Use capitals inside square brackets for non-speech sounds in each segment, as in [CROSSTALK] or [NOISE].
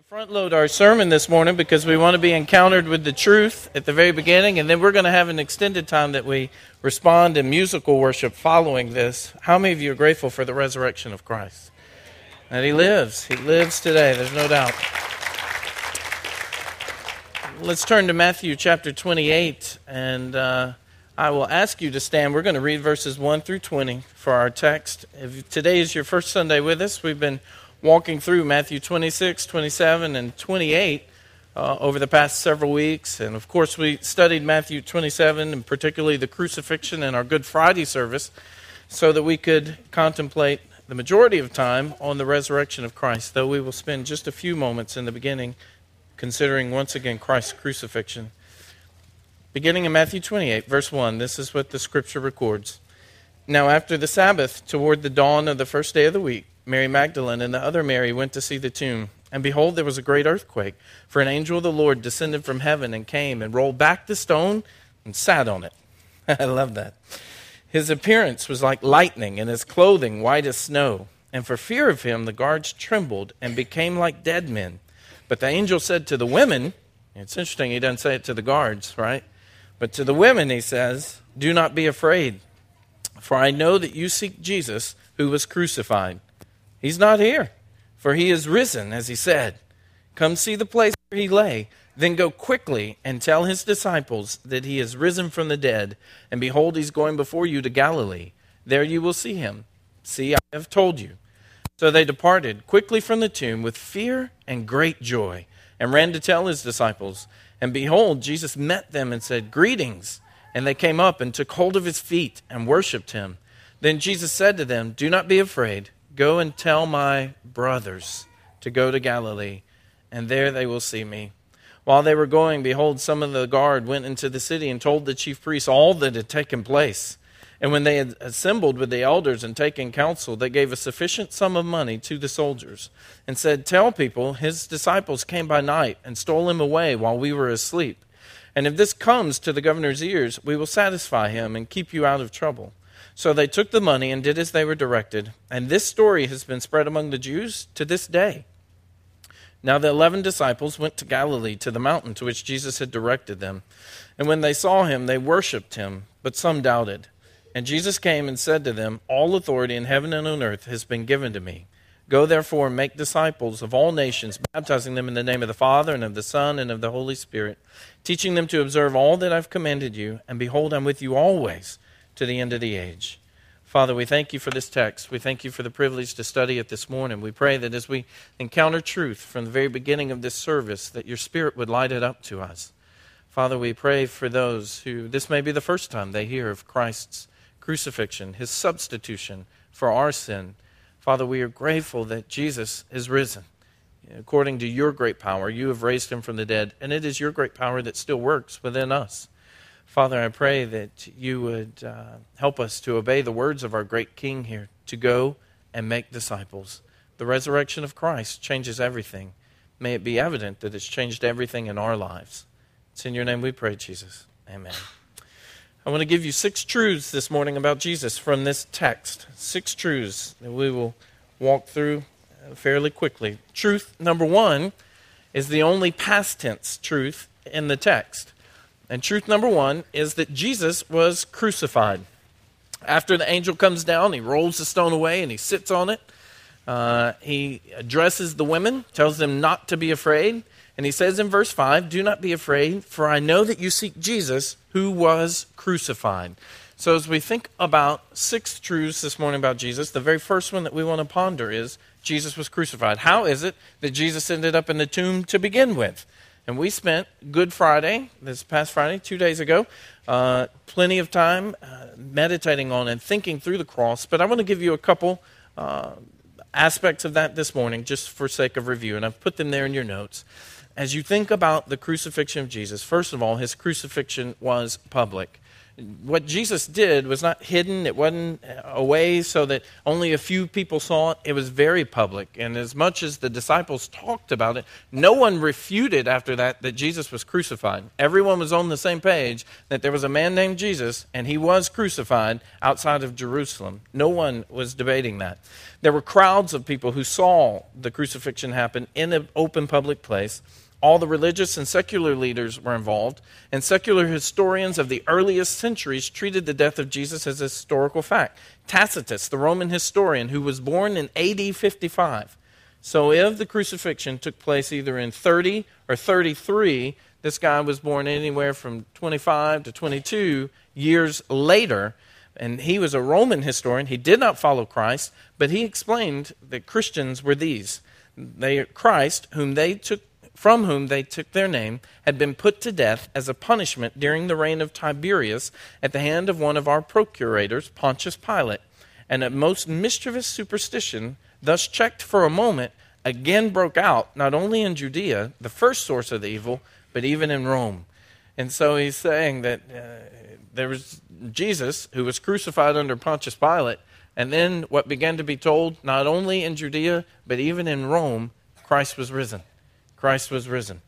to front load our sermon this morning because we want to be encountered with the truth at the very beginning, and then we're going to have an extended time that we respond in musical worship following this. How many of you are grateful for the resurrection of Christ? That He lives. He lives today, there's no doubt. Let's turn to Matthew chapter 28, and uh, I will ask you to stand. We're going to read verses 1 through 20 for our text. If today is your first Sunday with us, we've been walking through Matthew 26, 27, and 28 uh, over the past several weeks. And of course, we studied Matthew 27, and particularly the crucifixion in our Good Friday service, so that we could contemplate the majority of time on the resurrection of Christ, though we will spend just a few moments in the beginning considering once again Christ's crucifixion. Beginning in Matthew 28, verse 1, this is what the scripture records. Now, after the Sabbath, toward the dawn of the first day of the week, Mary Magdalene and the other Mary went to see the tomb. And behold, there was a great earthquake, for an angel of the Lord descended from heaven and came and rolled back the stone and sat on it. [LAUGHS] I love that. His appearance was like lightning, and his clothing white as snow. And for fear of him, the guards trembled and became like dead men. But the angel said to the women, it's interesting, he doesn't say it to the guards, right? But to the women, he says, Do not be afraid, for I know that you seek Jesus who was crucified. He's not here, for he is risen, as he said. Come see the place where he lay. Then go quickly and tell his disciples that he is risen from the dead. And behold, he's going before you to Galilee. There you will see him. See, I have told you. So they departed quickly from the tomb with fear and great joy, and ran to tell his disciples. And behold, Jesus met them and said, Greetings. And they came up and took hold of his feet and worshipped him. Then Jesus said to them, Do not be afraid. Go and tell my brothers to go to Galilee, and there they will see me. While they were going, behold, some of the guard went into the city and told the chief priests all that had taken place. And when they had assembled with the elders and taken counsel, they gave a sufficient sum of money to the soldiers, and said, Tell people, his disciples came by night and stole him away while we were asleep. And if this comes to the governor's ears, we will satisfy him and keep you out of trouble. So they took the money and did as they were directed. And this story has been spread among the Jews to this day. Now the eleven disciples went to Galilee, to the mountain to which Jesus had directed them. And when they saw him, they worshipped him, but some doubted. And Jesus came and said to them, All authority in heaven and on earth has been given to me. Go therefore and make disciples of all nations, baptizing them in the name of the Father and of the Son and of the Holy Spirit, teaching them to observe all that I've commanded you. And behold, I'm with you always to the end of the age. Father, we thank you for this text. We thank you for the privilege to study it this morning. We pray that as we encounter truth from the very beginning of this service, that your Spirit would light it up to us. Father, we pray for those who this may be the first time they hear of Christ's crucifixion, his substitution for our sin. Father, we are grateful that Jesus is risen. According to your great power, you have raised him from the dead, and it is your great power that still works within us. Father, I pray that you would uh, help us to obey the words of our great King here to go and make disciples. The resurrection of Christ changes everything. May it be evident that it's changed everything in our lives. It's in your name we pray, Jesus. Amen. I want to give you six truths this morning about Jesus from this text. Six truths that we will walk through uh, fairly quickly. Truth number one is the only past tense truth in the text. And truth number one is that Jesus was crucified. After the angel comes down, he rolls the stone away and he sits on it. Uh, he addresses the women, tells them not to be afraid. And he says in verse 5 Do not be afraid, for I know that you seek Jesus who was crucified. So, as we think about six truths this morning about Jesus, the very first one that we want to ponder is Jesus was crucified. How is it that Jesus ended up in the tomb to begin with? And we spent Good Friday, this past Friday, two days ago, uh, plenty of time uh, meditating on and thinking through the cross. But I want to give you a couple uh, aspects of that this morning, just for sake of review. And I've put them there in your notes. As you think about the crucifixion of Jesus, first of all, his crucifixion was public. What Jesus did was not hidden, it wasn't away so that only a few people saw it. It was very public. And as much as the disciples talked about it, no one refuted after that that Jesus was crucified. Everyone was on the same page that there was a man named Jesus and he was crucified outside of Jerusalem. No one was debating that. There were crowds of people who saw the crucifixion happen in an open public place. All the religious and secular leaders were involved, and secular historians of the earliest centuries treated the death of Jesus as a historical fact. Tacitus, the Roman historian who was born in AD 55, so if the crucifixion took place either in 30 or 33, this guy was born anywhere from 25 to 22 years later. And he was a Roman historian. He did not follow Christ, but he explained that Christians were these. They, Christ, whom they took from whom they took their name, had been put to death as a punishment during the reign of Tiberius at the hand of one of our procurators, Pontius Pilate. And a most mischievous superstition, thus checked for a moment, again broke out, not only in Judea, the first source of the evil, but even in Rome. And so he's saying that uh, there was Jesus, who was crucified under Pontius Pilate, and then what began to be told, not only in Judea, but even in Rome, Christ was risen. Christ was risen.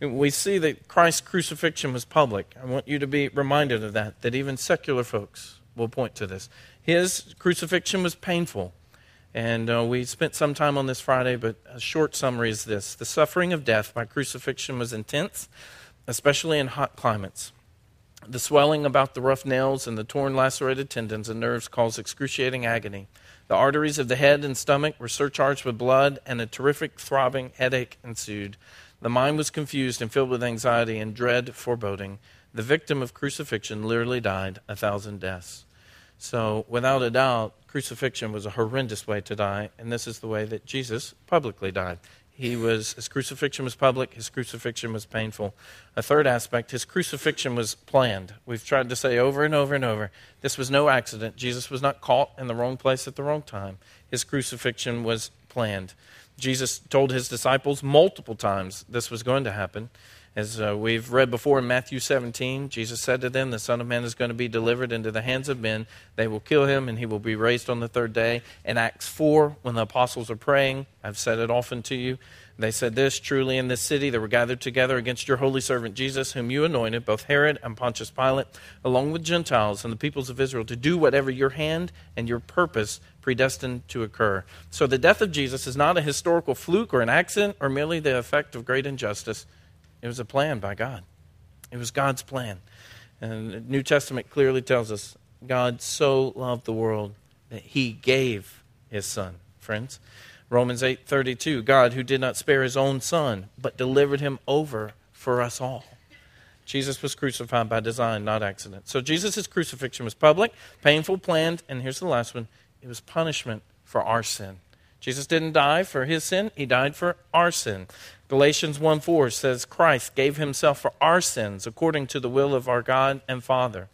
We see that Christ's crucifixion was public. I want you to be reminded of that, that even secular folks will point to this. His crucifixion was painful. And uh, we spent some time on this Friday, but a short summary is this The suffering of death by crucifixion was intense, especially in hot climates. The swelling about the rough nails and the torn lacerated tendons and nerves caused excruciating agony. The arteries of the head and stomach were surcharged with blood, and a terrific throbbing headache ensued. The mind was confused and filled with anxiety and dread foreboding. The victim of crucifixion literally died a thousand deaths. So, without a doubt, crucifixion was a horrendous way to die, and this is the way that Jesus publicly died. He was his crucifixion was public, his crucifixion was painful. A third aspect, his crucifixion was planned. We've tried to say over and over and over, this was no accident. Jesus was not caught in the wrong place at the wrong time. His crucifixion was planned. Jesus told his disciples multiple times this was going to happen. As uh, we've read before in Matthew 17, Jesus said to them, The Son of Man is going to be delivered into the hands of men. They will kill him, and he will be raised on the third day. In Acts 4, when the apostles are praying, I've said it often to you, they said this Truly, in this city they were gathered together against your holy servant Jesus, whom you anointed, both Herod and Pontius Pilate, along with Gentiles and the peoples of Israel, to do whatever your hand and your purpose predestined to occur. So the death of Jesus is not a historical fluke or an accident or merely the effect of great injustice. It was a plan by God. It was God's plan. And the New Testament clearly tells us God so loved the world that he gave his son, friends. Romans 8:32 God who did not spare his own son but delivered him over for us all. Jesus was crucified by design, not accident. So Jesus' crucifixion was public, painful, planned, and here's the last one it was punishment for our sin. Jesus didn't die for his sin, he died for our sin. Galatians 1 4 says, Christ gave himself for our sins according to the will of our God and Father.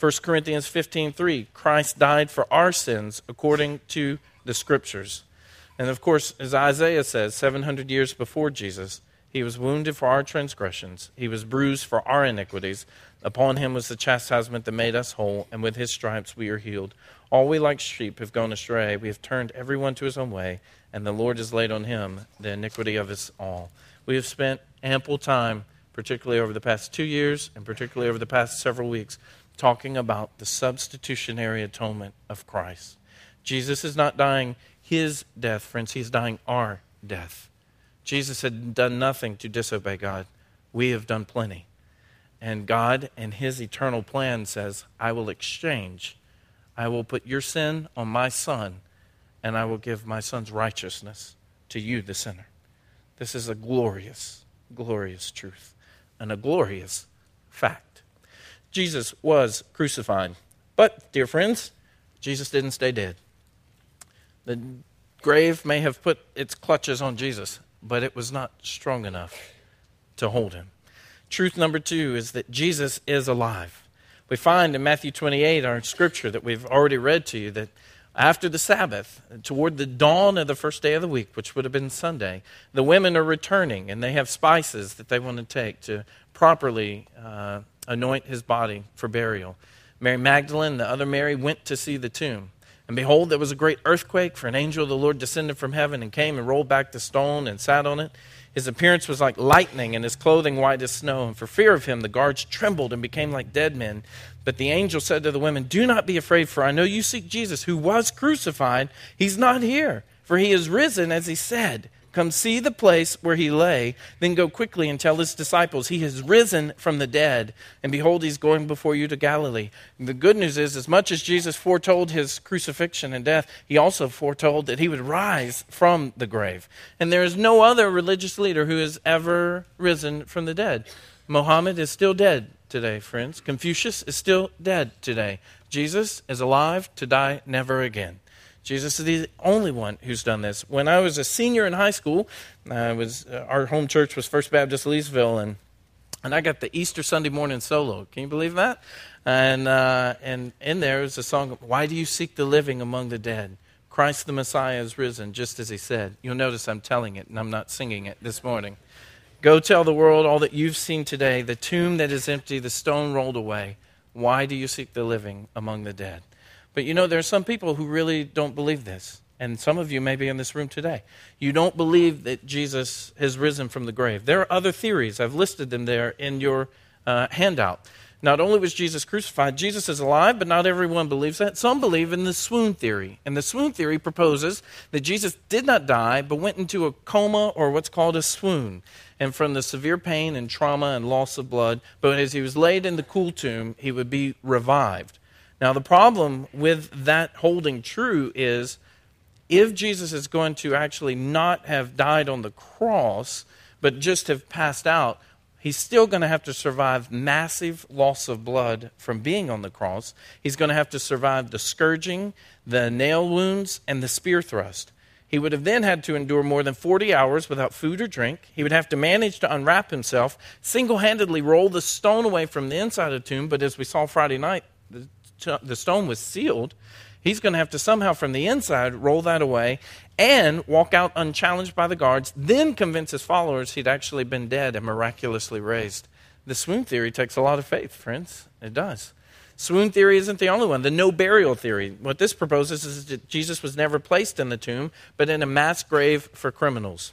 1 Corinthians 15 3, Christ died for our sins according to the Scriptures. And of course, as Isaiah says, 700 years before Jesus, he was wounded for our transgressions, he was bruised for our iniquities. Upon him was the chastisement that made us whole, and with his stripes we are healed. All we like sheep have gone astray. We have turned everyone to his own way, and the Lord has laid on him the iniquity of us all. We have spent ample time, particularly over the past two years, and particularly over the past several weeks, talking about the substitutionary atonement of Christ. Jesus is not dying his death, friends, he's dying our death. Jesus had done nothing to disobey God. We have done plenty. And God, in his eternal plan, says, I will exchange I will put your sin on my son, and I will give my son's righteousness to you, the sinner. This is a glorious, glorious truth and a glorious fact. Jesus was crucified. But, dear friends, Jesus didn't stay dead. The grave may have put its clutches on Jesus, but it was not strong enough to hold him. Truth number two is that Jesus is alive. We find in Matthew 28, our scripture that we've already read to you, that after the Sabbath, toward the dawn of the first day of the week, which would have been Sunday, the women are returning and they have spices that they want to take to properly uh, anoint his body for burial. Mary Magdalene the other Mary went to see the tomb. And behold, there was a great earthquake, for an angel of the Lord descended from heaven and came and rolled back the stone and sat on it. His appearance was like lightning, and his clothing white as snow. And for fear of him, the guards trembled and became like dead men. But the angel said to the women, Do not be afraid, for I know you seek Jesus, who was crucified. He's not here, for he is risen, as he said. Come see the place where he lay, then go quickly and tell his disciples, He has risen from the dead, and behold, he's going before you to Galilee. And the good news is, as much as Jesus foretold his crucifixion and death, he also foretold that he would rise from the grave. And there is no other religious leader who has ever risen from the dead. Mohammed is still dead today, friends. Confucius is still dead today. Jesus is alive to die never again. Jesus is the only one who's done this. When I was a senior in high school, I was uh, our home church was First Baptist Leesville, and and I got the Easter Sunday morning solo. Can you believe that? And uh, and in there is a song. Why do you seek the living among the dead? Christ the Messiah is risen, just as he said. You'll notice I'm telling it, and I'm not singing it this morning. Go tell the world all that you've seen today the tomb that is empty, the stone rolled away. Why do you seek the living among the dead? But you know, there are some people who really don't believe this. And some of you may be in this room today. You don't believe that Jesus has risen from the grave. There are other theories. I've listed them there in your uh, handout. Not only was Jesus crucified, Jesus is alive, but not everyone believes that. Some believe in the swoon theory. And the swoon theory proposes that Jesus did not die, but went into a coma or what's called a swoon. And from the severe pain and trauma and loss of blood, but as he was laid in the cool tomb, he would be revived. Now, the problem with that holding true is if Jesus is going to actually not have died on the cross, but just have passed out, he's still going to have to survive massive loss of blood from being on the cross. He's going to have to survive the scourging, the nail wounds, and the spear thrust. He would have then had to endure more than 40 hours without food or drink. He would have to manage to unwrap himself, single handedly roll the stone away from the inside of the tomb. But as we saw Friday night, the stone was sealed, he's going to have to somehow from the inside roll that away and walk out unchallenged by the guards, then convince his followers he'd actually been dead and miraculously raised. The swoon theory takes a lot of faith, friends. It does. Swoon theory isn't the only one. The no burial theory. What this proposes is that Jesus was never placed in the tomb, but in a mass grave for criminals.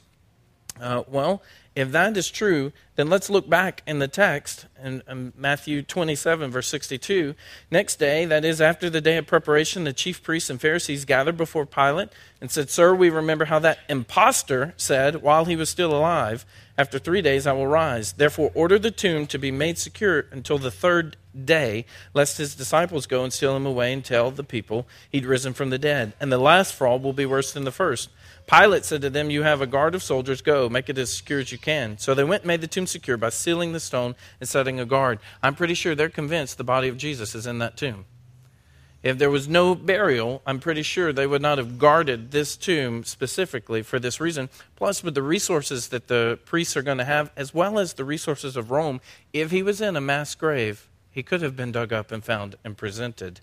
Uh, well, if that is true, then let's look back in the text in, in, Matthew 27, verse 62. Next day, that is after the day of preparation, the chief priests and Pharisees gathered before Pilate and said, Sir, we remember how that impostor said while he was still alive, After three days I will rise. Therefore, order the tomb to be made secure until the third day, lest his disciples go and steal him away and tell the people he'd risen from the dead. And the last fraud will be worse than the first. Pilate said to them, You have a guard of soldiers. Go, make it as secure as you can. So they went and made the tomb secure by sealing the stone and setting a guard. I'm pretty sure they're convinced the body of Jesus is in that tomb. If there was no burial, I'm pretty sure they would not have guarded this tomb specifically for this reason. Plus, with the resources that the priests are going to have, as well as the resources of Rome, if he was in a mass grave, he could have been dug up and found and presented.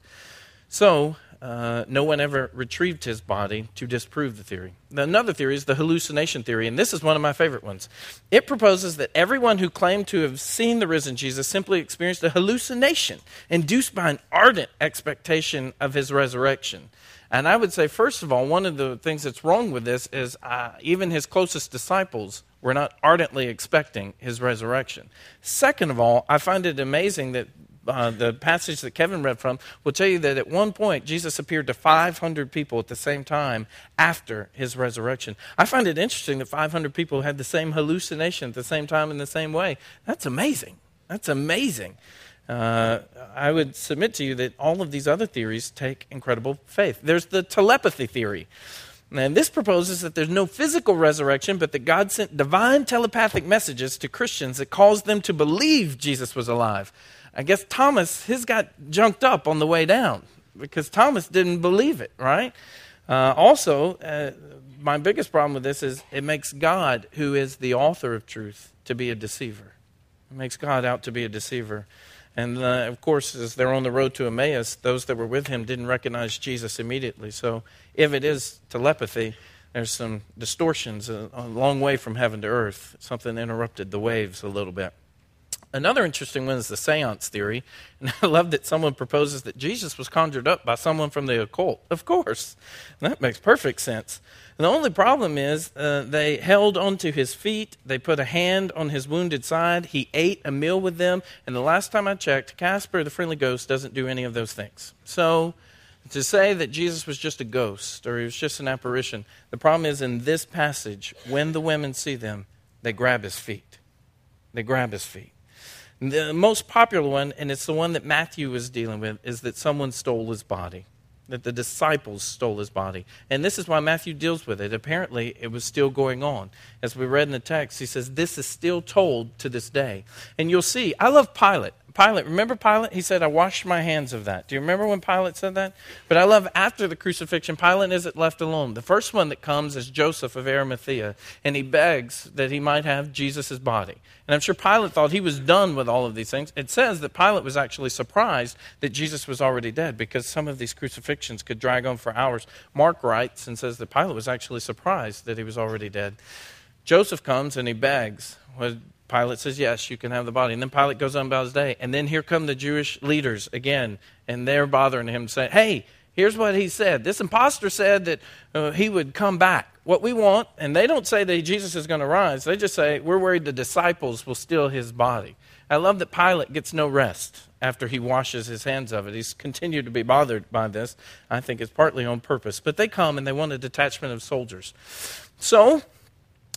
So, uh, no one ever retrieved his body to disprove the theory. Another theory is the hallucination theory, and this is one of my favorite ones. It proposes that everyone who claimed to have seen the risen Jesus simply experienced a hallucination induced by an ardent expectation of his resurrection. And I would say, first of all, one of the things that's wrong with this is uh, even his closest disciples were not ardently expecting his resurrection. Second of all, I find it amazing that uh, the passage that Kevin read from will tell you that at one point Jesus appeared to 500 people at the same time after his resurrection. I find it interesting that 500 people had the same hallucination at the same time in the same way. That's amazing. That's amazing. Uh, I would submit to you that all of these other theories take incredible faith. There's the telepathy theory. And this proposes that there's no physical resurrection, but that God sent divine telepathic messages to Christians that caused them to believe Jesus was alive. I guess Thomas, his got junked up on the way down because Thomas didn't believe it, right? Uh, also, uh, my biggest problem with this is it makes God, who is the author of truth, to be a deceiver. It makes God out to be a deceiver. And uh, of course, as they're on the road to Emmaus, those that were with him didn't recognize Jesus immediately. So if it is telepathy, there's some distortions a, a long way from heaven to earth. Something interrupted the waves a little bit. Another interesting one is the seance theory. [LAUGHS] And I love that someone proposes that Jesus was conjured up by someone from the occult. Of course. That makes perfect sense. And the only problem is uh, they held onto his feet, they put a hand on his wounded side, he ate a meal with them, and the last time I checked, Casper the friendly ghost doesn't do any of those things. So to say that Jesus was just a ghost or he was just an apparition, the problem is in this passage, when the women see them, they grab his feet. They grab his feet. The most popular one, and it's the one that Matthew is dealing with, is that someone stole his body, that the disciples stole his body. And this is why Matthew deals with it. Apparently, it was still going on. As we read in the text, he says, This is still told to this day. And you'll see, I love Pilate. Pilate, remember Pilate? He said, I washed my hands of that. Do you remember when Pilate said that? But I love after the crucifixion, Pilate isn't left alone. The first one that comes is Joseph of Arimathea, and he begs that he might have Jesus' body. And I'm sure Pilate thought he was done with all of these things. It says that Pilate was actually surprised that Jesus was already dead because some of these crucifixions could drag on for hours. Mark writes and says that Pilate was actually surprised that he was already dead. Joseph comes and he begs. Well, Pilate says, Yes, you can have the body. And then Pilate goes on about his day. And then here come the Jewish leaders again, and they're bothering him, saying, Hey, here's what he said. This impostor said that uh, he would come back. What we want, and they don't say that Jesus is going to rise, they just say, We're worried the disciples will steal his body. I love that Pilate gets no rest after he washes his hands of it. He's continued to be bothered by this. I think it's partly on purpose. But they come and they want a detachment of soldiers. So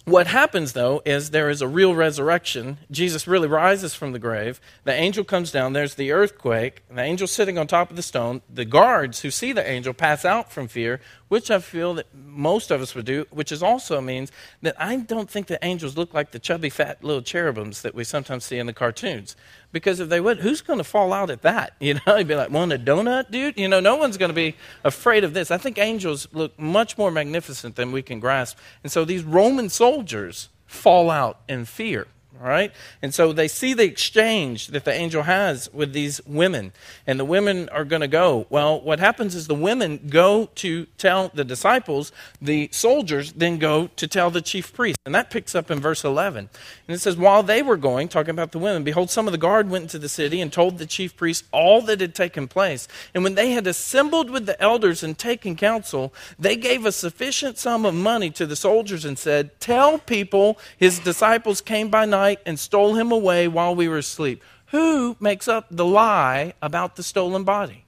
what happens, though, is there is a real resurrection. Jesus really rises from the grave. The angel comes down. There's the earthquake. The angel sitting on top of the stone. The guards who see the angel pass out from fear, which I feel that most of us would do, which is also means that I don't think the angels look like the chubby, fat little cherubims that we sometimes see in the cartoons. Because if they would, who's going to fall out at that? [LAUGHS] You know, you'd be like, want a donut, dude? You know, no one's going to be afraid of this. I think angels look much more magnificent than we can grasp. And so these Roman soldiers fall out in fear. All right? And so they see the exchange that the angel has with these women, and the women are going to go. Well, what happens is the women go to tell the disciples, the soldiers then go to tell the chief priest. And that picks up in verse 11. And it says, While they were going, talking about the women, behold, some of the guard went into the city and told the chief priest all that had taken place. And when they had assembled with the elders and taken counsel, they gave a sufficient sum of money to the soldiers and said, Tell people his disciples came by night night and stole him away while we were asleep. Who makes up the lie about the stolen body?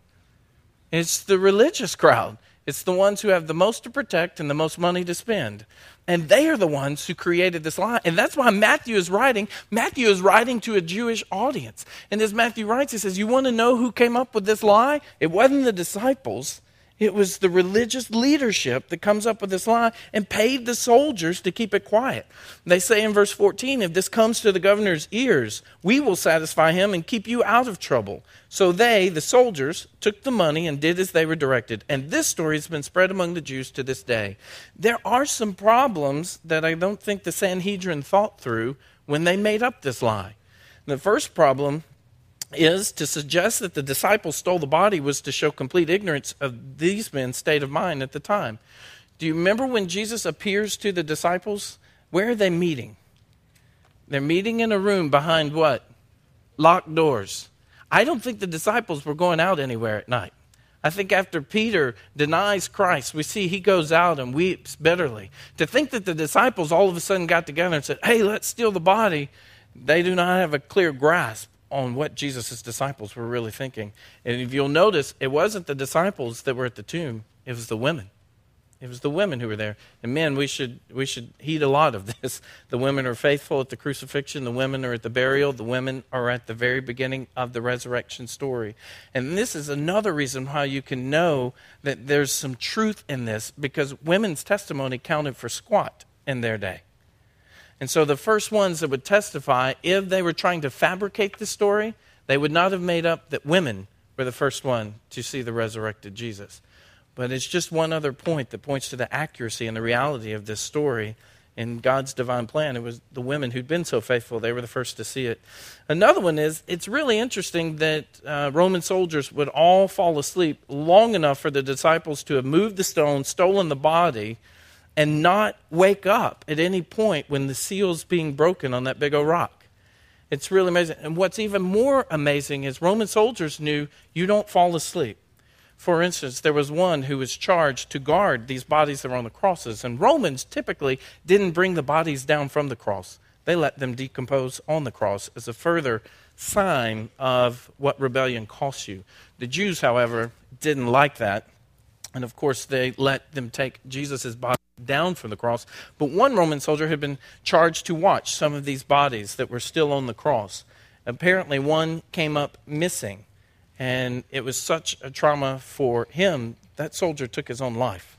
It's the religious crowd. It's the ones who have the most to protect and the most money to spend. And they are the ones who created this lie. And that's why Matthew is writing. Matthew is writing to a Jewish audience. And as Matthew writes, he says, You want to know who came up with this lie? It wasn't the disciples, it was the religious leadership that comes up with this lie and paid the soldiers to keep it quiet. They say in verse 14, if this comes to the governor's ears, we will satisfy him and keep you out of trouble. So they, the soldiers, took the money and did as they were directed. And this story has been spread among the Jews to this day. There are some problems that I don't think the Sanhedrin thought through when they made up this lie. The first problem is to suggest that the disciples stole the body was to show complete ignorance of these men's state of mind at the time. Do you remember when Jesus appears to the disciples? Where are they meeting? They're meeting in a room behind what? Locked doors. I don't think the disciples were going out anywhere at night. I think after Peter denies Christ, we see he goes out and weeps bitterly. To think that the disciples all of a sudden got together and said, Hey, let's steal the body, they do not have a clear grasp on what Jesus' disciples were really thinking. And if you'll notice, it wasn't the disciples that were at the tomb, it was the women. It was the women who were there. And men, we should, we should heed a lot of [LAUGHS] this. The women are faithful at the crucifixion, the women are at the burial, the women are at the very beginning of the resurrection story. And this is another reason why you can know that there's some truth in this, because women's testimony counted for squat in their day. And so the first ones that would testify, if they were trying to fabricate the story, they would not have made up that women were the first one to see the resurrected Jesus. But it's just one other point that points to the accuracy and the reality of this story in God's divine plan. It was the women who'd been so faithful, they were the first to see it. Another one is it's really interesting that uh, Roman soldiers would all fall asleep long enough for the disciples to have moved the stone, stolen the body, and not wake up at any point when the seal's being broken on that big old rock. It's really amazing. And what's even more amazing is Roman soldiers knew you don't fall asleep. For instance, there was one who was charged to guard these bodies that were on the crosses. And Romans typically didn't bring the bodies down from the cross, they let them decompose on the cross as a further sign of what rebellion costs you. The Jews, however, didn't like that. And of course, they let them take Jesus' body down from the cross. But one Roman soldier had been charged to watch some of these bodies that were still on the cross. Apparently, one came up missing. And it was such a trauma for him, that soldier took his own life.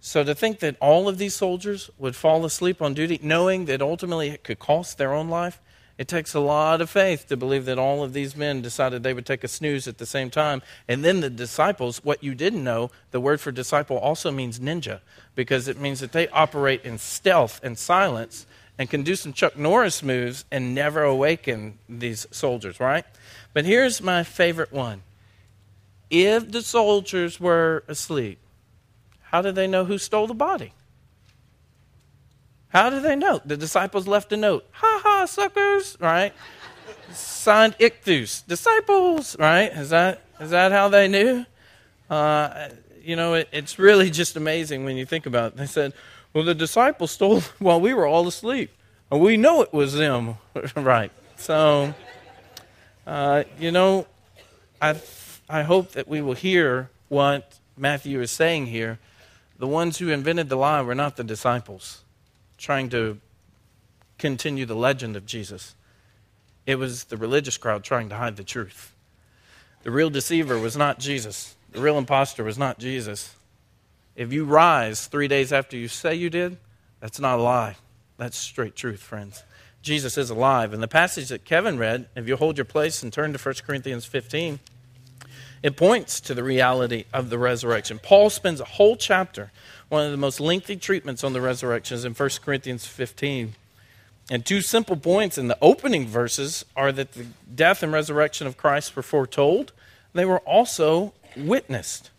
So to think that all of these soldiers would fall asleep on duty, knowing that ultimately it could cost their own life, it takes a lot of faith to believe that all of these men decided they would take a snooze at the same time. And then the disciples, what you didn't know, the word for disciple also means ninja, because it means that they operate in stealth and silence and can do some Chuck Norris moves and never awaken these soldiers, right? But here's my favorite one. If the soldiers were asleep, how did they know who stole the body? How did they know? The disciples left a note. Ha ha, suckers, right? Signed Ichthus, disciples, right? Is that, is that how they knew? Uh, you know, it, it's really just amazing when you think about it. They said, well, the disciples stole [LAUGHS] while we were all asleep. And we know it was them, [LAUGHS] right? So, uh, you know, I, I hope that we will hear what Matthew is saying here. The ones who invented the lie were not the disciples trying to continue the legend of Jesus, it was the religious crowd trying to hide the truth. The real deceiver was not Jesus, the real impostor was not Jesus. If you rise three days after you say you did, that's not a lie. That's straight truth, friends. Jesus is alive. And the passage that Kevin read, if you hold your place and turn to 1 Corinthians 15, it points to the reality of the resurrection. Paul spends a whole chapter, one of the most lengthy treatments on the resurrection is in 1 Corinthians 15. And two simple points in the opening verses are that the death and resurrection of Christ were foretold, they were also witnessed.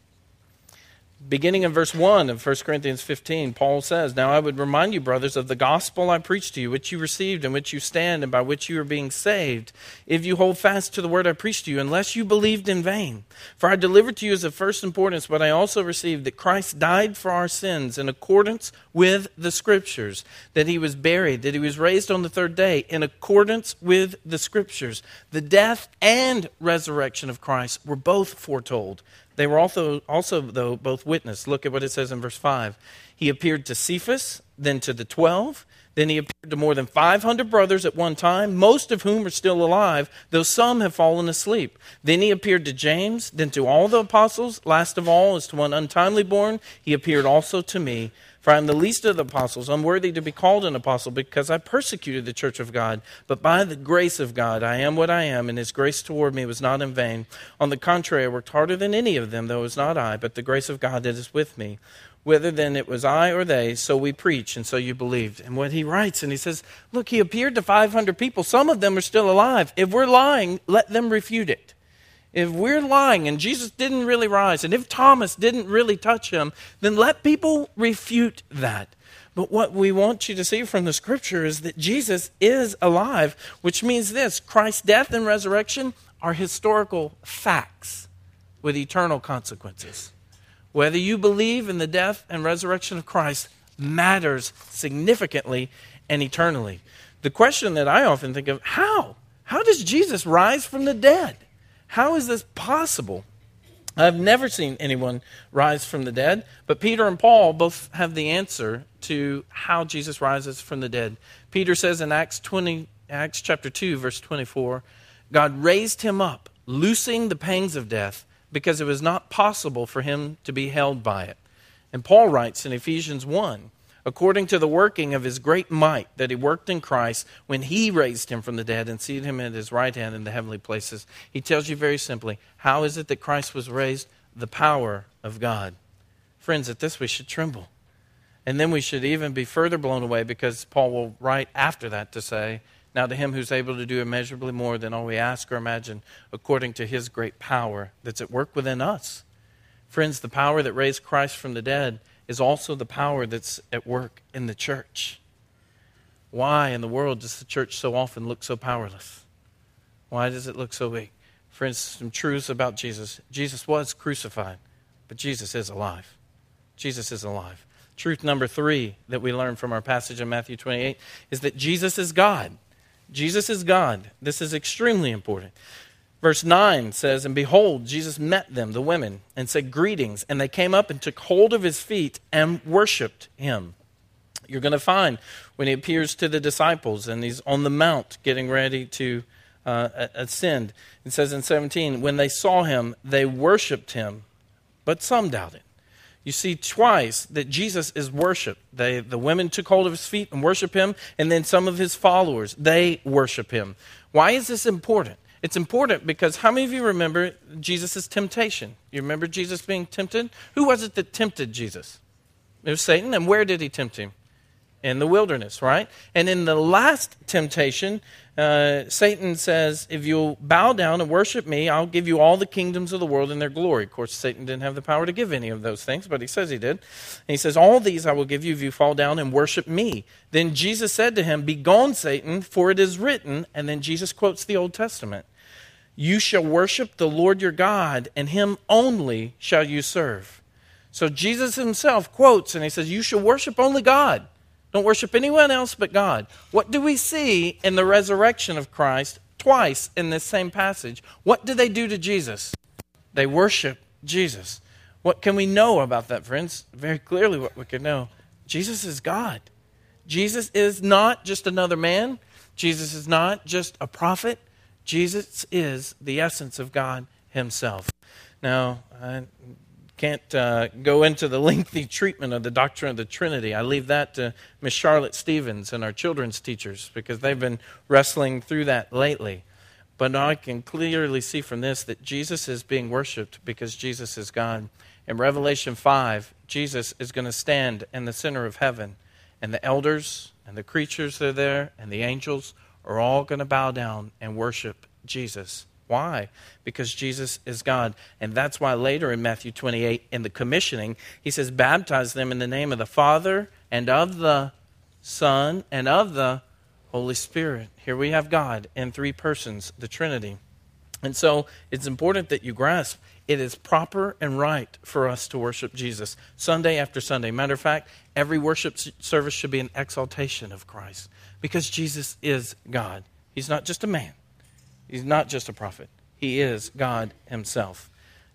Beginning in verse 1 of 1 Corinthians 15, Paul says, Now I would remind you, brothers, of the gospel I preached to you, which you received, in which you stand, and by which you are being saved, if you hold fast to the word I preached to you, unless you believed in vain. For I delivered to you as of first importance what I also received, that Christ died for our sins in accordance with the Scriptures, that he was buried, that he was raised on the third day in accordance with the Scriptures. The death and resurrection of Christ were both foretold they were also, also, though, both witness. Look at what it says in verse 5. He appeared to Cephas, then to the twelve. Then he appeared to more than 500 brothers at one time, most of whom are still alive, though some have fallen asleep. Then he appeared to James, then to all the apostles. Last of all, as to one untimely born, he appeared also to me. For I am the least of the apostles, unworthy to be called an apostle, because I persecuted the church of God. But by the grace of God, I am what I am, and his grace toward me was not in vain. On the contrary, I worked harder than any of them, though it was not I, but the grace of God that is with me. Whether then it was I or they, so we preach, and so you believed. And what he writes, and he says, Look, he appeared to 500 people. Some of them are still alive. If we're lying, let them refute it if we're lying and Jesus didn't really rise, and if Thomas didn't really touch him, then let people refute that. But what we want you to see from the scripture is that Jesus is alive, which means this Christ's death and resurrection are historical facts with eternal consequences. Whether you believe in the death and resurrection of Christ matters significantly and eternally. The question that I often think of how? How does Jesus rise from the dead? How is this possible? I've never seen anyone rise from the dead, but Peter and Paul both have the answer to how Jesus rises from the dead. Peter says in Acts 20 Acts chapter 2 verse 24, God raised him up, loosing the pangs of death, because it was not possible for him to be held by it. And Paul writes in Ephesians 1 according to the working of his great might that he worked in Christ when he raised him from the dead and seated him at his right hand in the heavenly places. He tells you very simply how is it that Christ was raised? The power of God. Friends, at this we should tremble. And then we should even be further blown away because Paul will write after that to say, Now to him who's able to do immeasurably more than all we ask or imagine, according to his great power that's at work within us. Friends, the power that raised Christ from the dead is also the power that's at work in the church. Why in the world does the church so often look so powerless? Why does it look so weak? For instance, some truths about Jesus. Jesus was crucified, but Jesus is alive. Jesus is alive. Truth number three that we learn from our passage in Matthew 28 is that Jesus is God. Jesus is God. This is extremely important. Verse 9 says, And behold, Jesus met them, the women, and said, Greetings. And they came up and took hold of his feet and worshiped him. You're going to find when he appears to the disciples and he's on the mount getting ready to uh, ascend. It says in 17, When they saw him, they worshiped him, but some doubted. You see twice that Jesus is worshiped. They, the women took hold of his feet and worship him, and then some of his followers, they worship him. Why is this important? It's important because how many of you remember Jesus' temptation? You remember Jesus being tempted? Who was it that tempted Jesus? It was Satan. And where did he tempt him? In the wilderness, right? And in the last temptation, uh, Satan says, If you'll bow down and worship me, I'll give you all the kingdoms of the world and their glory. Of course, Satan didn't have the power to give any of those things, but he says he did. And he says, All these I will give you if you fall down and worship me. Then Jesus said to him, Begone, Satan, for it is written. And then Jesus quotes the Old Testament You shall worship the Lord your God, and him only shall you serve. So Jesus himself quotes, and he says, You shall worship only God. Don't worship anyone else but God. What do we see in the resurrection of Christ twice in this same passage? What do they do to Jesus? They worship Jesus. What can we know about that, friends? Very clearly, what we can know Jesus is God. Jesus is not just another man, Jesus is not just a prophet. Jesus is the essence of God Himself. Now, I can't uh, go into the lengthy treatment of the doctrine of the Trinity. I leave that to Miss Charlotte Stevens and our children's teachers because they've been wrestling through that lately. But I can clearly see from this that Jesus is being worshiped because Jesus is God. In Revelation 5, Jesus is going to stand in the center of heaven, and the elders and the creatures that are there and the angels are all going to bow down and worship Jesus. Why? Because Jesus is God. And that's why later in Matthew 28, in the commissioning, he says, Baptize them in the name of the Father and of the Son and of the Holy Spirit. Here we have God in three persons, the Trinity. And so it's important that you grasp it is proper and right for us to worship Jesus Sunday after Sunday. Matter of fact, every worship service should be an exaltation of Christ because Jesus is God. He's not just a man. He's not just a prophet, he is God himself.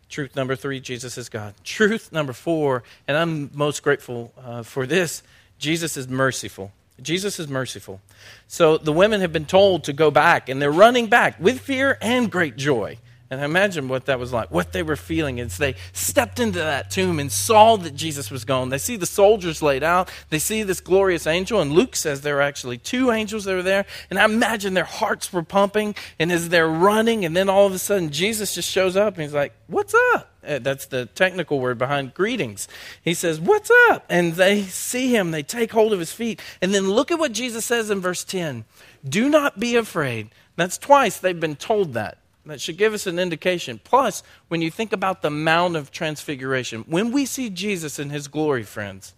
Truth number three Jesus is God. Truth number four, and I'm most grateful uh, for this Jesus is merciful. Jesus is merciful. So the women have been told to go back, and they're running back with fear and great joy. And imagine what that was like, what they were feeling as they stepped into that tomb and saw that Jesus was gone. They see the soldiers laid out, they see this glorious angel, and Luke says there were actually two angels that were there. And I imagine their hearts were pumping, and as they're running, and then all of a sudden Jesus just shows up and he's like, What's up? Uh, that's the technical word behind greetings. He says, What's up? And they see him, they take hold of his feet. And then look at what Jesus says in verse 10 Do not be afraid. That's twice they've been told that. That should give us an indication. Plus, when you think about the Mount of Transfiguration, when we see Jesus in his glory, friends,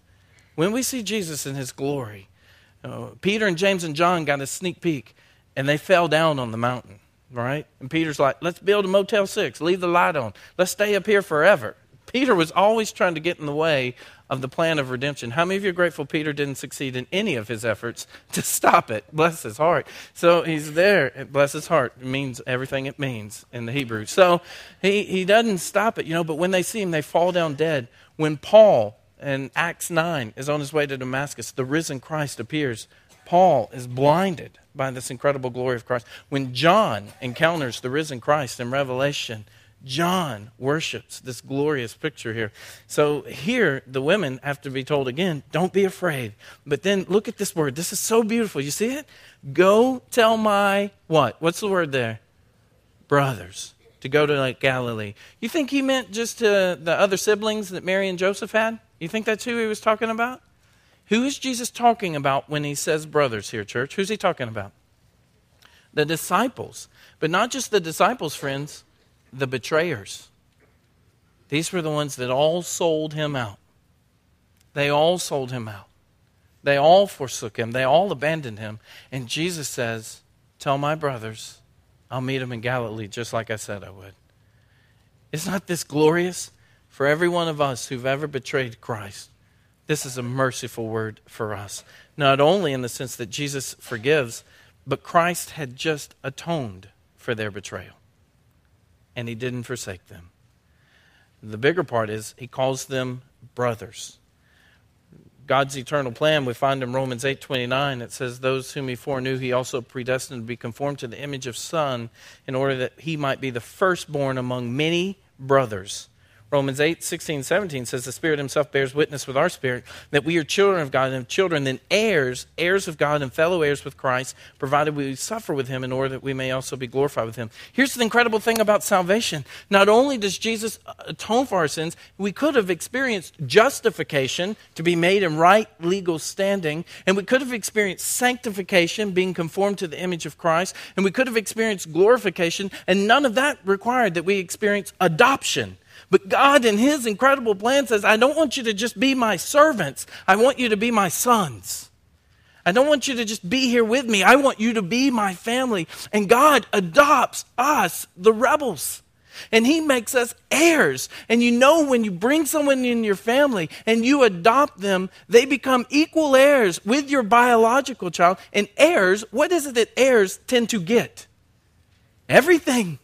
when we see Jesus in his glory, uh, Peter and James and John got a sneak peek and they fell down on the mountain, right? And Peter's like, let's build a Motel 6, leave the light on, let's stay up here forever. Peter was always trying to get in the way of the plan of redemption. How many of you are grateful Peter didn't succeed in any of his efforts to stop it? Bless his heart. So he's there. Bless his heart. It means everything it means in the Hebrew. So he, he doesn't stop it, you know, but when they see him, they fall down dead. When Paul in Acts 9 is on his way to Damascus, the risen Christ appears. Paul is blinded by this incredible glory of Christ. When John encounters the risen Christ in Revelation, John worships this glorious picture here. So here, the women have to be told again, don't be afraid. But then look at this word. This is so beautiful. You see it? Go tell my what? What's the word there? Brothers. To go to like Galilee. You think he meant just to the other siblings that Mary and Joseph had? You think that's who he was talking about? Who is Jesus talking about when he says brothers here, church? Who's he talking about? The disciples. But not just the disciples, friends the betrayers. These were the ones that all sold him out. They all sold him out. They all forsook him. They all abandoned him. And Jesus says, Tell my brothers, I'll meet them in Galilee, just like I said I would. Is not this glorious for every one of us who've ever betrayed Christ? This is a merciful word for us. Not only in the sense that Jesus forgives, but Christ had just atoned for their betrayal. And he didn't forsake them. The bigger part is he calls them brothers. God's eternal plan, we find in Romans 8:29, it says those whom he foreknew he also predestined to be conformed to the image of son in order that he might be the firstborn among many brothers. Romans 8, 16, 17 says, The Spirit Himself bears witness with our spirit that we are children of God and children, then heirs, heirs of God and fellow heirs with Christ, provided we suffer with Him in order that we may also be glorified with Him. Here's the incredible thing about salvation. Not only does Jesus atone for our sins, we could have experienced justification to be made in right legal standing, and we could have experienced sanctification, being conformed to the image of Christ, and we could have experienced glorification, and none of that required that we experience adoption but God, in His incredible plan, says, I don't want you to just be my servants, I want you to be my sons. I don't want you to just be here with me. I want you to be my family. And God adopts us, the rebels. And he makes us heirs. And you know, when you bring someone in your family and you adopt them, they become equal heirs with your biological child. And heirs, what is it that heirs tend to get? Everything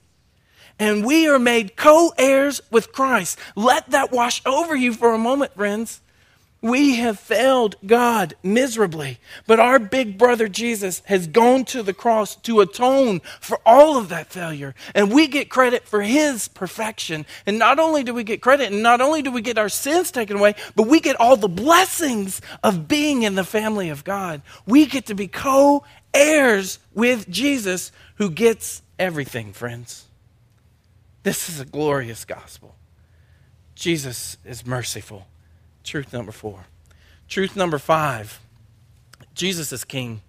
and we are made co heirs with Christ. Let that wash over you for a moment, friends. We have failed God miserably, but our big brother Jesus has gone to the cross to atone for all of that failure. And we get credit for his perfection. And not only do we get credit, and not only do we get our sins taken away, but we get all the blessings of being in the family of God. We get to be co heirs with Jesus, who gets everything, friends. This is a glorious gospel. Jesus is merciful. Truth number four. Truth number five Jesus is king.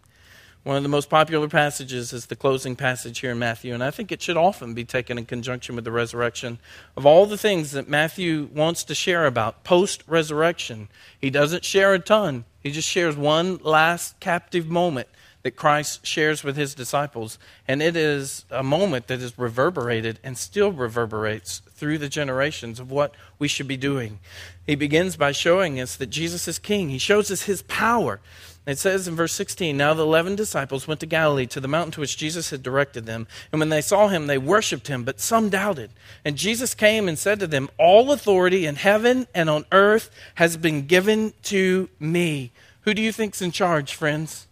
One of the most popular passages is the closing passage here in Matthew, and I think it should often be taken in conjunction with the resurrection. Of all the things that Matthew wants to share about post resurrection, he doesn't share a ton. He just shares one last captive moment that Christ shares with his disciples. And it is a moment that is reverberated and still reverberates through the generations of what we should be doing. He begins by showing us that Jesus is king, he shows us his power. It says in verse 16 Now the eleven disciples went to Galilee, to the mountain to which Jesus had directed them. And when they saw him, they worshipped him, but some doubted. And Jesus came and said to them, All authority in heaven and on earth has been given to me. Who do you think's in charge, friends?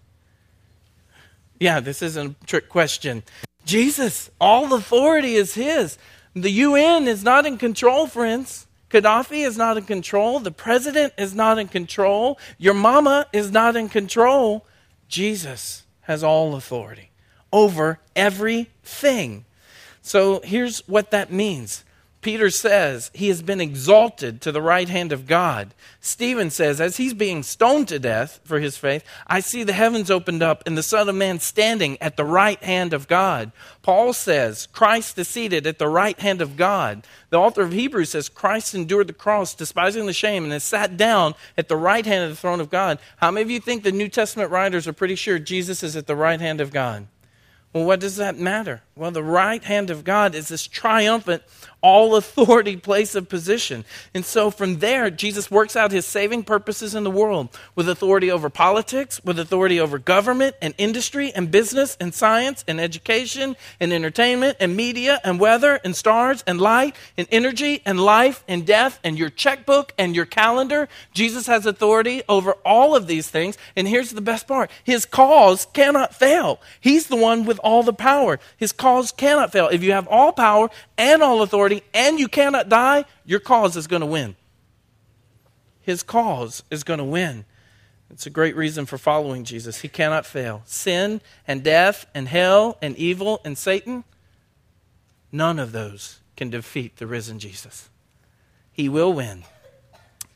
Yeah, this isn't a trick question. Jesus, all authority is his. The UN is not in control, friends. Gaddafi is not in control. The president is not in control. Your mama is not in control. Jesus has all authority over everything. So here's what that means Peter says he has been exalted to the right hand of God. Stephen says, as he's being stoned to death for his faith, I see the heavens opened up and the Son of Man standing at the right hand of God. Paul says, Christ is seated at the right hand of God. The author of Hebrews says, Christ endured the cross, despising the shame, and has sat down at the right hand of the throne of God. How many of you think the New Testament writers are pretty sure Jesus is at the right hand of God? Well, what does that matter? Well, the right hand of God is this triumphant, all authority place of position. And so from there, Jesus works out his saving purposes in the world with authority over politics, with authority over government and industry and business and science and education and entertainment and media and weather and stars and light and energy and life and death and your checkbook and your calendar. Jesus has authority over all of these things. And here's the best part his cause cannot fail. He's the one with all the power. His cause cannot fail. If you have all power and all authority and you cannot die, your cause is going to win. His cause is going to win. It's a great reason for following Jesus. He cannot fail. Sin and death and hell and evil and Satan, none of those can defeat the risen Jesus. He will win.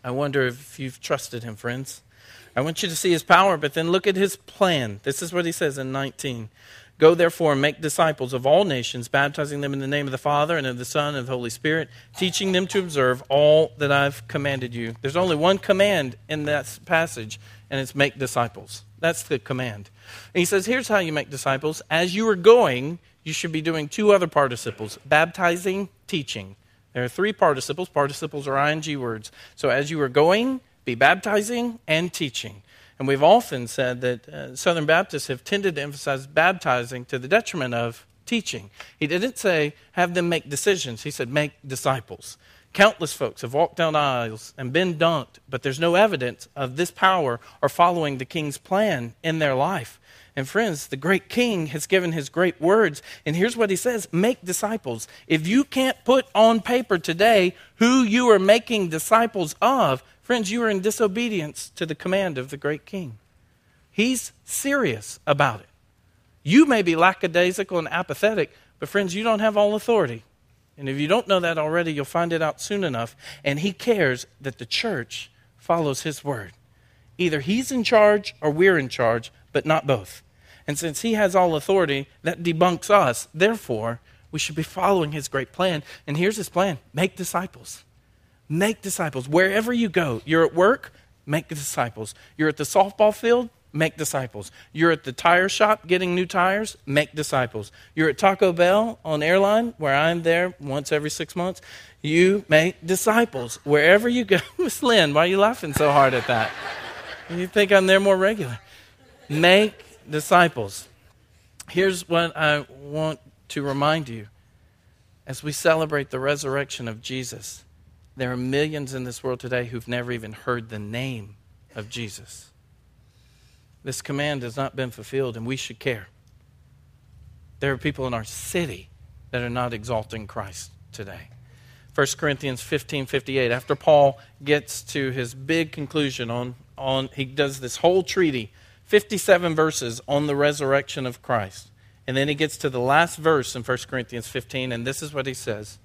I wonder if you've trusted him, friends. I want you to see his power, but then look at his plan. This is what he says in 19. Go therefore and make disciples of all nations, baptizing them in the name of the Father and of the Son and of the Holy Spirit, teaching them to observe all that I've commanded you. There's only one command in that passage, and it's make disciples. That's the command. And he says, here's how you make disciples. As you are going, you should be doing two other participles baptizing, teaching. There are three participles. Participles are ing words. So as you are going, be baptizing and teaching. And we've often said that uh, Southern Baptists have tended to emphasize baptizing to the detriment of teaching. He didn't say have them make decisions, he said make disciples. Countless folks have walked down aisles and been dunked, but there's no evidence of this power or following the king's plan in their life. And friends, the great king has given his great words. And here's what he says make disciples. If you can't put on paper today who you are making disciples of, friends, you are in disobedience to the command of the great king. He's serious about it. You may be lackadaisical and apathetic, but friends, you don't have all authority. And if you don't know that already, you'll find it out soon enough. And he cares that the church follows his word. Either he's in charge or we're in charge, but not both. And since he has all authority, that debunks us. Therefore, we should be following his great plan. And here's his plan make disciples. Make disciples. Wherever you go, you're at work, make disciples. You're at the softball field, make disciples. You're at the tire shop getting new tires, make disciples. You're at Taco Bell on airline, where I'm there once every six months, you make disciples. Wherever you go, [LAUGHS] Miss Lynn, why are you laughing so hard at that? You think I'm there more regular. Make disciples. Here's what I want to remind you as we celebrate the resurrection of Jesus. There are millions in this world today who've never even heard the name of Jesus. This command has not been fulfilled, and we should care. There are people in our city that are not exalting Christ today. 1 Corinthians 15 58, after Paul gets to his big conclusion on, on he does this whole treaty, 57 verses on the resurrection of Christ. And then he gets to the last verse in 1 Corinthians 15, and this is what he says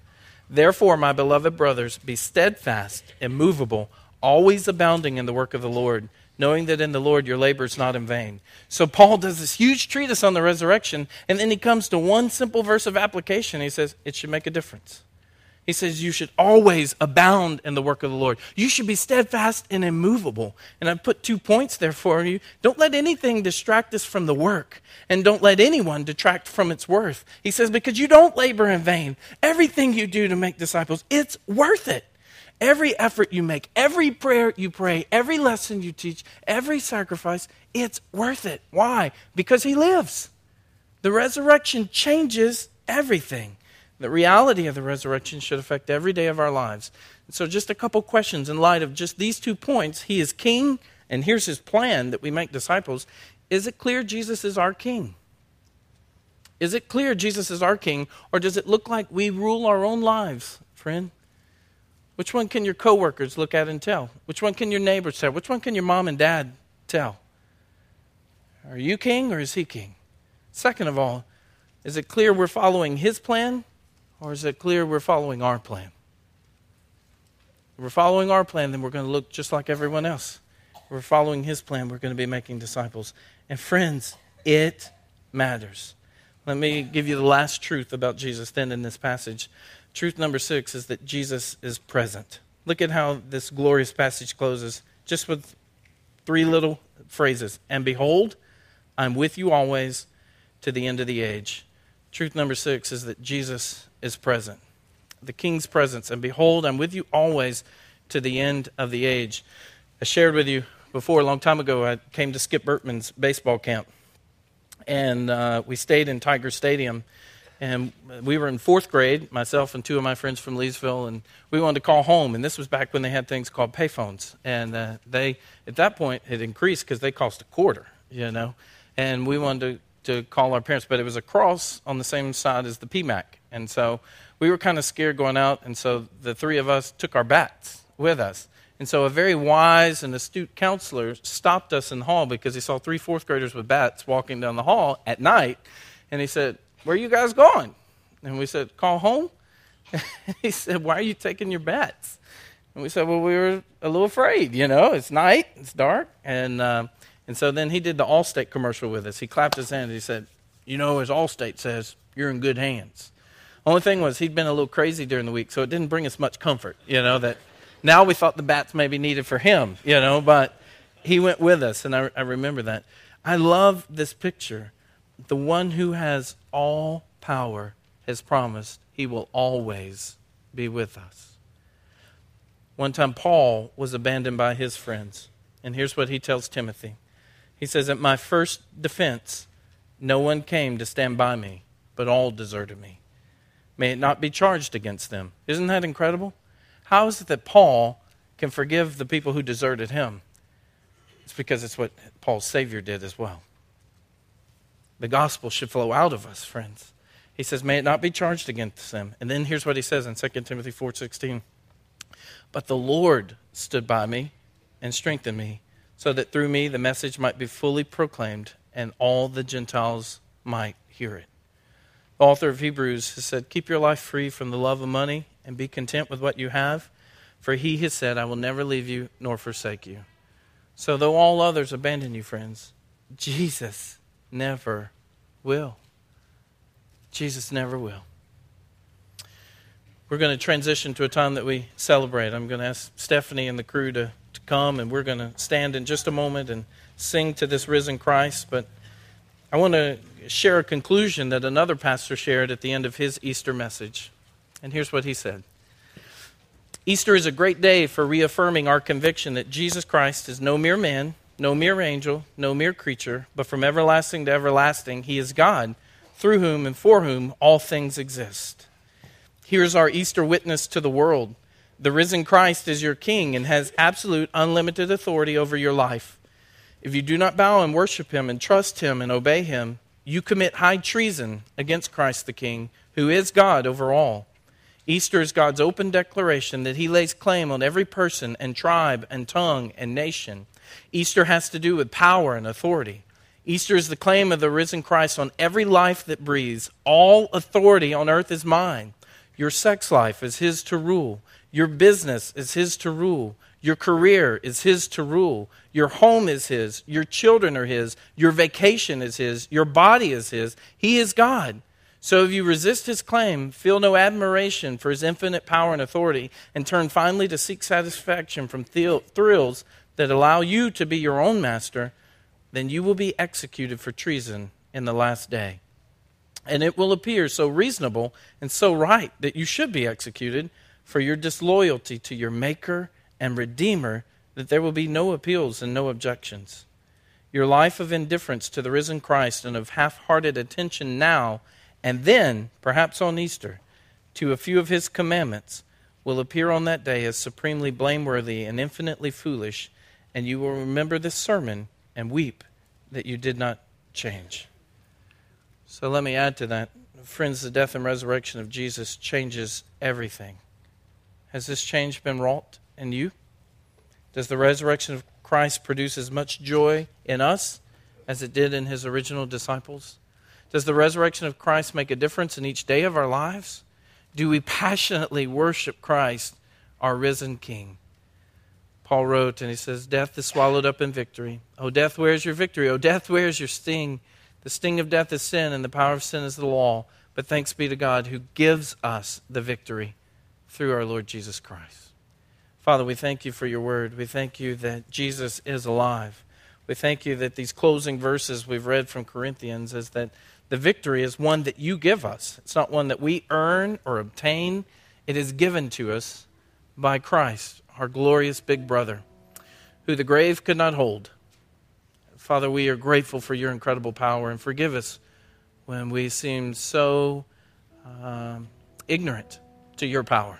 Therefore, my beloved brothers, be steadfast, immovable, always abounding in the work of the Lord knowing that in the Lord your labor is not in vain. So Paul does this huge treatise on the resurrection, and then he comes to one simple verse of application. He says, It should make a difference. He says, You should always abound in the work of the Lord. You should be steadfast and immovable. And I put two points there for you. Don't let anything distract us from the work, and don't let anyone detract from its worth. He says, Because you don't labor in vain. Everything you do to make disciples, it's worth it. Every effort you make, every prayer you pray, every lesson you teach, every sacrifice, it's worth it. Why? Because He lives. The resurrection changes everything. The reality of the resurrection should affect every day of our lives. And so, just a couple questions in light of just these two points. He is king, and here's his plan that we make disciples. Is it clear Jesus is our king? Is it clear Jesus is our king, or does it look like we rule our own lives, friend? Which one can your coworkers look at and tell? Which one can your neighbors tell? Which one can your mom and dad tell? Are you king or is he king? Second of all, is it clear we're following his plan or is it clear we're following our plan? If we're following our plan, then we're going to look just like everyone else. If we're following his plan, we're going to be making disciples. And friends, it matters. Let me give you the last truth about Jesus then in this passage. Truth number six is that Jesus is present. Look at how this glorious passage closes, just with three little phrases. And behold, I'm with you always to the end of the age. Truth number six is that Jesus is present. The King's presence. And behold, I'm with you always to the end of the age. I shared with you before, a long time ago, I came to Skip Bertman's baseball camp. And uh, we stayed in Tiger Stadium and we were in fourth grade, myself and two of my friends from Leesville, and we wanted to call home. And this was back when they had things called payphones, and uh, they at that point had increased because they cost a quarter, you know. And we wanted to, to call our parents, but it was across on the same side as the PMAC, and so we were kind of scared going out. And so the three of us took our bats with us. And so a very wise and astute counselor stopped us in the hall because he saw three fourth graders with bats walking down the hall at night, and he said where are you guys going? And we said, Call home. [LAUGHS] he said, Why are you taking your bats? And we said, Well, we were a little afraid. You know, it's night, it's dark. And, uh, and so then he did the Allstate commercial with us. He clapped his hands. He said, You know, as Allstate says, you're in good hands. Only thing was, he'd been a little crazy during the week, so it didn't bring us much comfort, you know, that now we thought the bats maybe needed for him, you know, but He went with us, and I, I remember that. I love this picture. The one who has all power has promised he will always be with us. One time, Paul was abandoned by his friends. And here's what he tells Timothy He says, At my first defense, no one came to stand by me, but all deserted me. May it not be charged against them. Isn't that incredible? How is it that Paul can forgive the people who deserted him? It's because it's what Paul's Savior did as well. The gospel should flow out of us, friends. He says, May it not be charged against them. And then here's what he says in 2 Timothy 4:16. But the Lord stood by me and strengthened me, so that through me the message might be fully proclaimed and all the Gentiles might hear it. The author of Hebrews has said, Keep your life free from the love of money and be content with what you have, for he has said, I will never leave you nor forsake you. So, though all others abandon you, friends, Jesus never will. Jesus never will. We're going to transition to a time that we celebrate. I'm going to ask Stephanie and the crew to, to come, and we're going to stand in just a moment and sing to this risen Christ. But I want to share a conclusion that another pastor shared at the end of his Easter message. And here's what he said Easter is a great day for reaffirming our conviction that Jesus Christ is no mere man, no mere angel, no mere creature, but from everlasting to everlasting, he is God, through whom and for whom all things exist. Here's our Easter witness to the world. The risen Christ is your king and has absolute, unlimited authority over your life. If you do not bow and worship him and trust him and obey him, you commit high treason against Christ the King, who is God over all. Easter is God's open declaration that he lays claim on every person and tribe and tongue and nation. Easter has to do with power and authority. Easter is the claim of the risen Christ on every life that breathes. All authority on earth is mine. Your sex life is His to rule. Your business is His to rule. Your career is His to rule. Your home is His. Your children are His. Your vacation is His. Your body is His. He is God. So if you resist His claim, feel no admiration for His infinite power and authority, and turn finally to seek satisfaction from thrills that allow you to be your own master, then you will be executed for treason in the last day. And it will appear so reasonable and so right that you should be executed for your disloyalty to your Maker and Redeemer that there will be no appeals and no objections. Your life of indifference to the risen Christ and of half hearted attention now and then, perhaps on Easter, to a few of his commandments will appear on that day as supremely blameworthy and infinitely foolish, and you will remember this sermon and weep that you did not change. So let me add to that. Friends, the death and resurrection of Jesus changes everything. Has this change been wrought in you? Does the resurrection of Christ produce as much joy in us as it did in his original disciples? Does the resurrection of Christ make a difference in each day of our lives? Do we passionately worship Christ, our risen King? Paul wrote, and he says, Death is swallowed up in victory. O death, where is your victory? O death, where is your sting? The sting of death is sin, and the power of sin is the law. But thanks be to God who gives us the victory through our Lord Jesus Christ. Father, we thank you for your word. We thank you that Jesus is alive. We thank you that these closing verses we've read from Corinthians is that the victory is one that you give us. It's not one that we earn or obtain. It is given to us by Christ, our glorious big brother, who the grave could not hold Father, we are grateful for your incredible power and forgive us when we seem so um, ignorant to your power.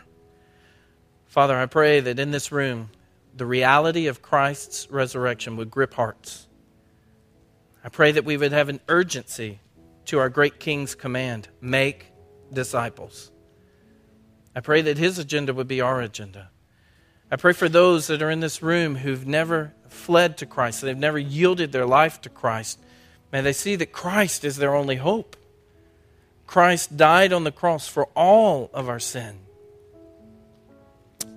Father, I pray that in this room, the reality of Christ's resurrection would grip hearts. I pray that we would have an urgency to our great King's command make disciples. I pray that his agenda would be our agenda. I pray for those that are in this room who've never fled to Christ, they've never yielded their life to Christ, may they see that Christ is their only hope. Christ died on the cross for all of our sin.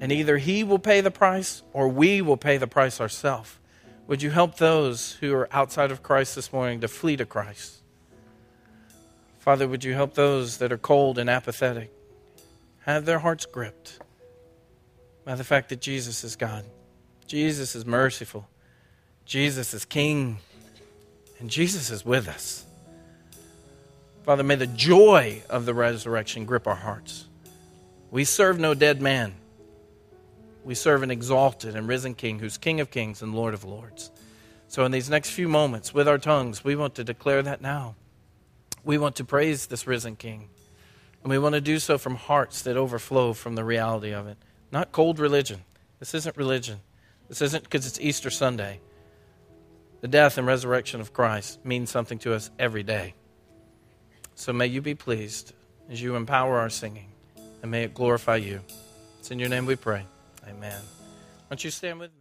And either He will pay the price or we will pay the price ourselves. Would you help those who are outside of Christ this morning to flee to Christ? Father, would you help those that are cold and apathetic have their hearts gripped by the fact that Jesus is God? Jesus is merciful. Jesus is King, and Jesus is with us. Father, may the joy of the resurrection grip our hearts. We serve no dead man. We serve an exalted and risen King who's King of kings and Lord of lords. So, in these next few moments, with our tongues, we want to declare that now. We want to praise this risen King. And we want to do so from hearts that overflow from the reality of it. Not cold religion. This isn't religion. This isn't because it's Easter Sunday. The death and resurrection of Christ means something to us every day. So may you be pleased as you empower our singing, and may it glorify you. It's in your name we pray. Amen. Why don't you stand with me?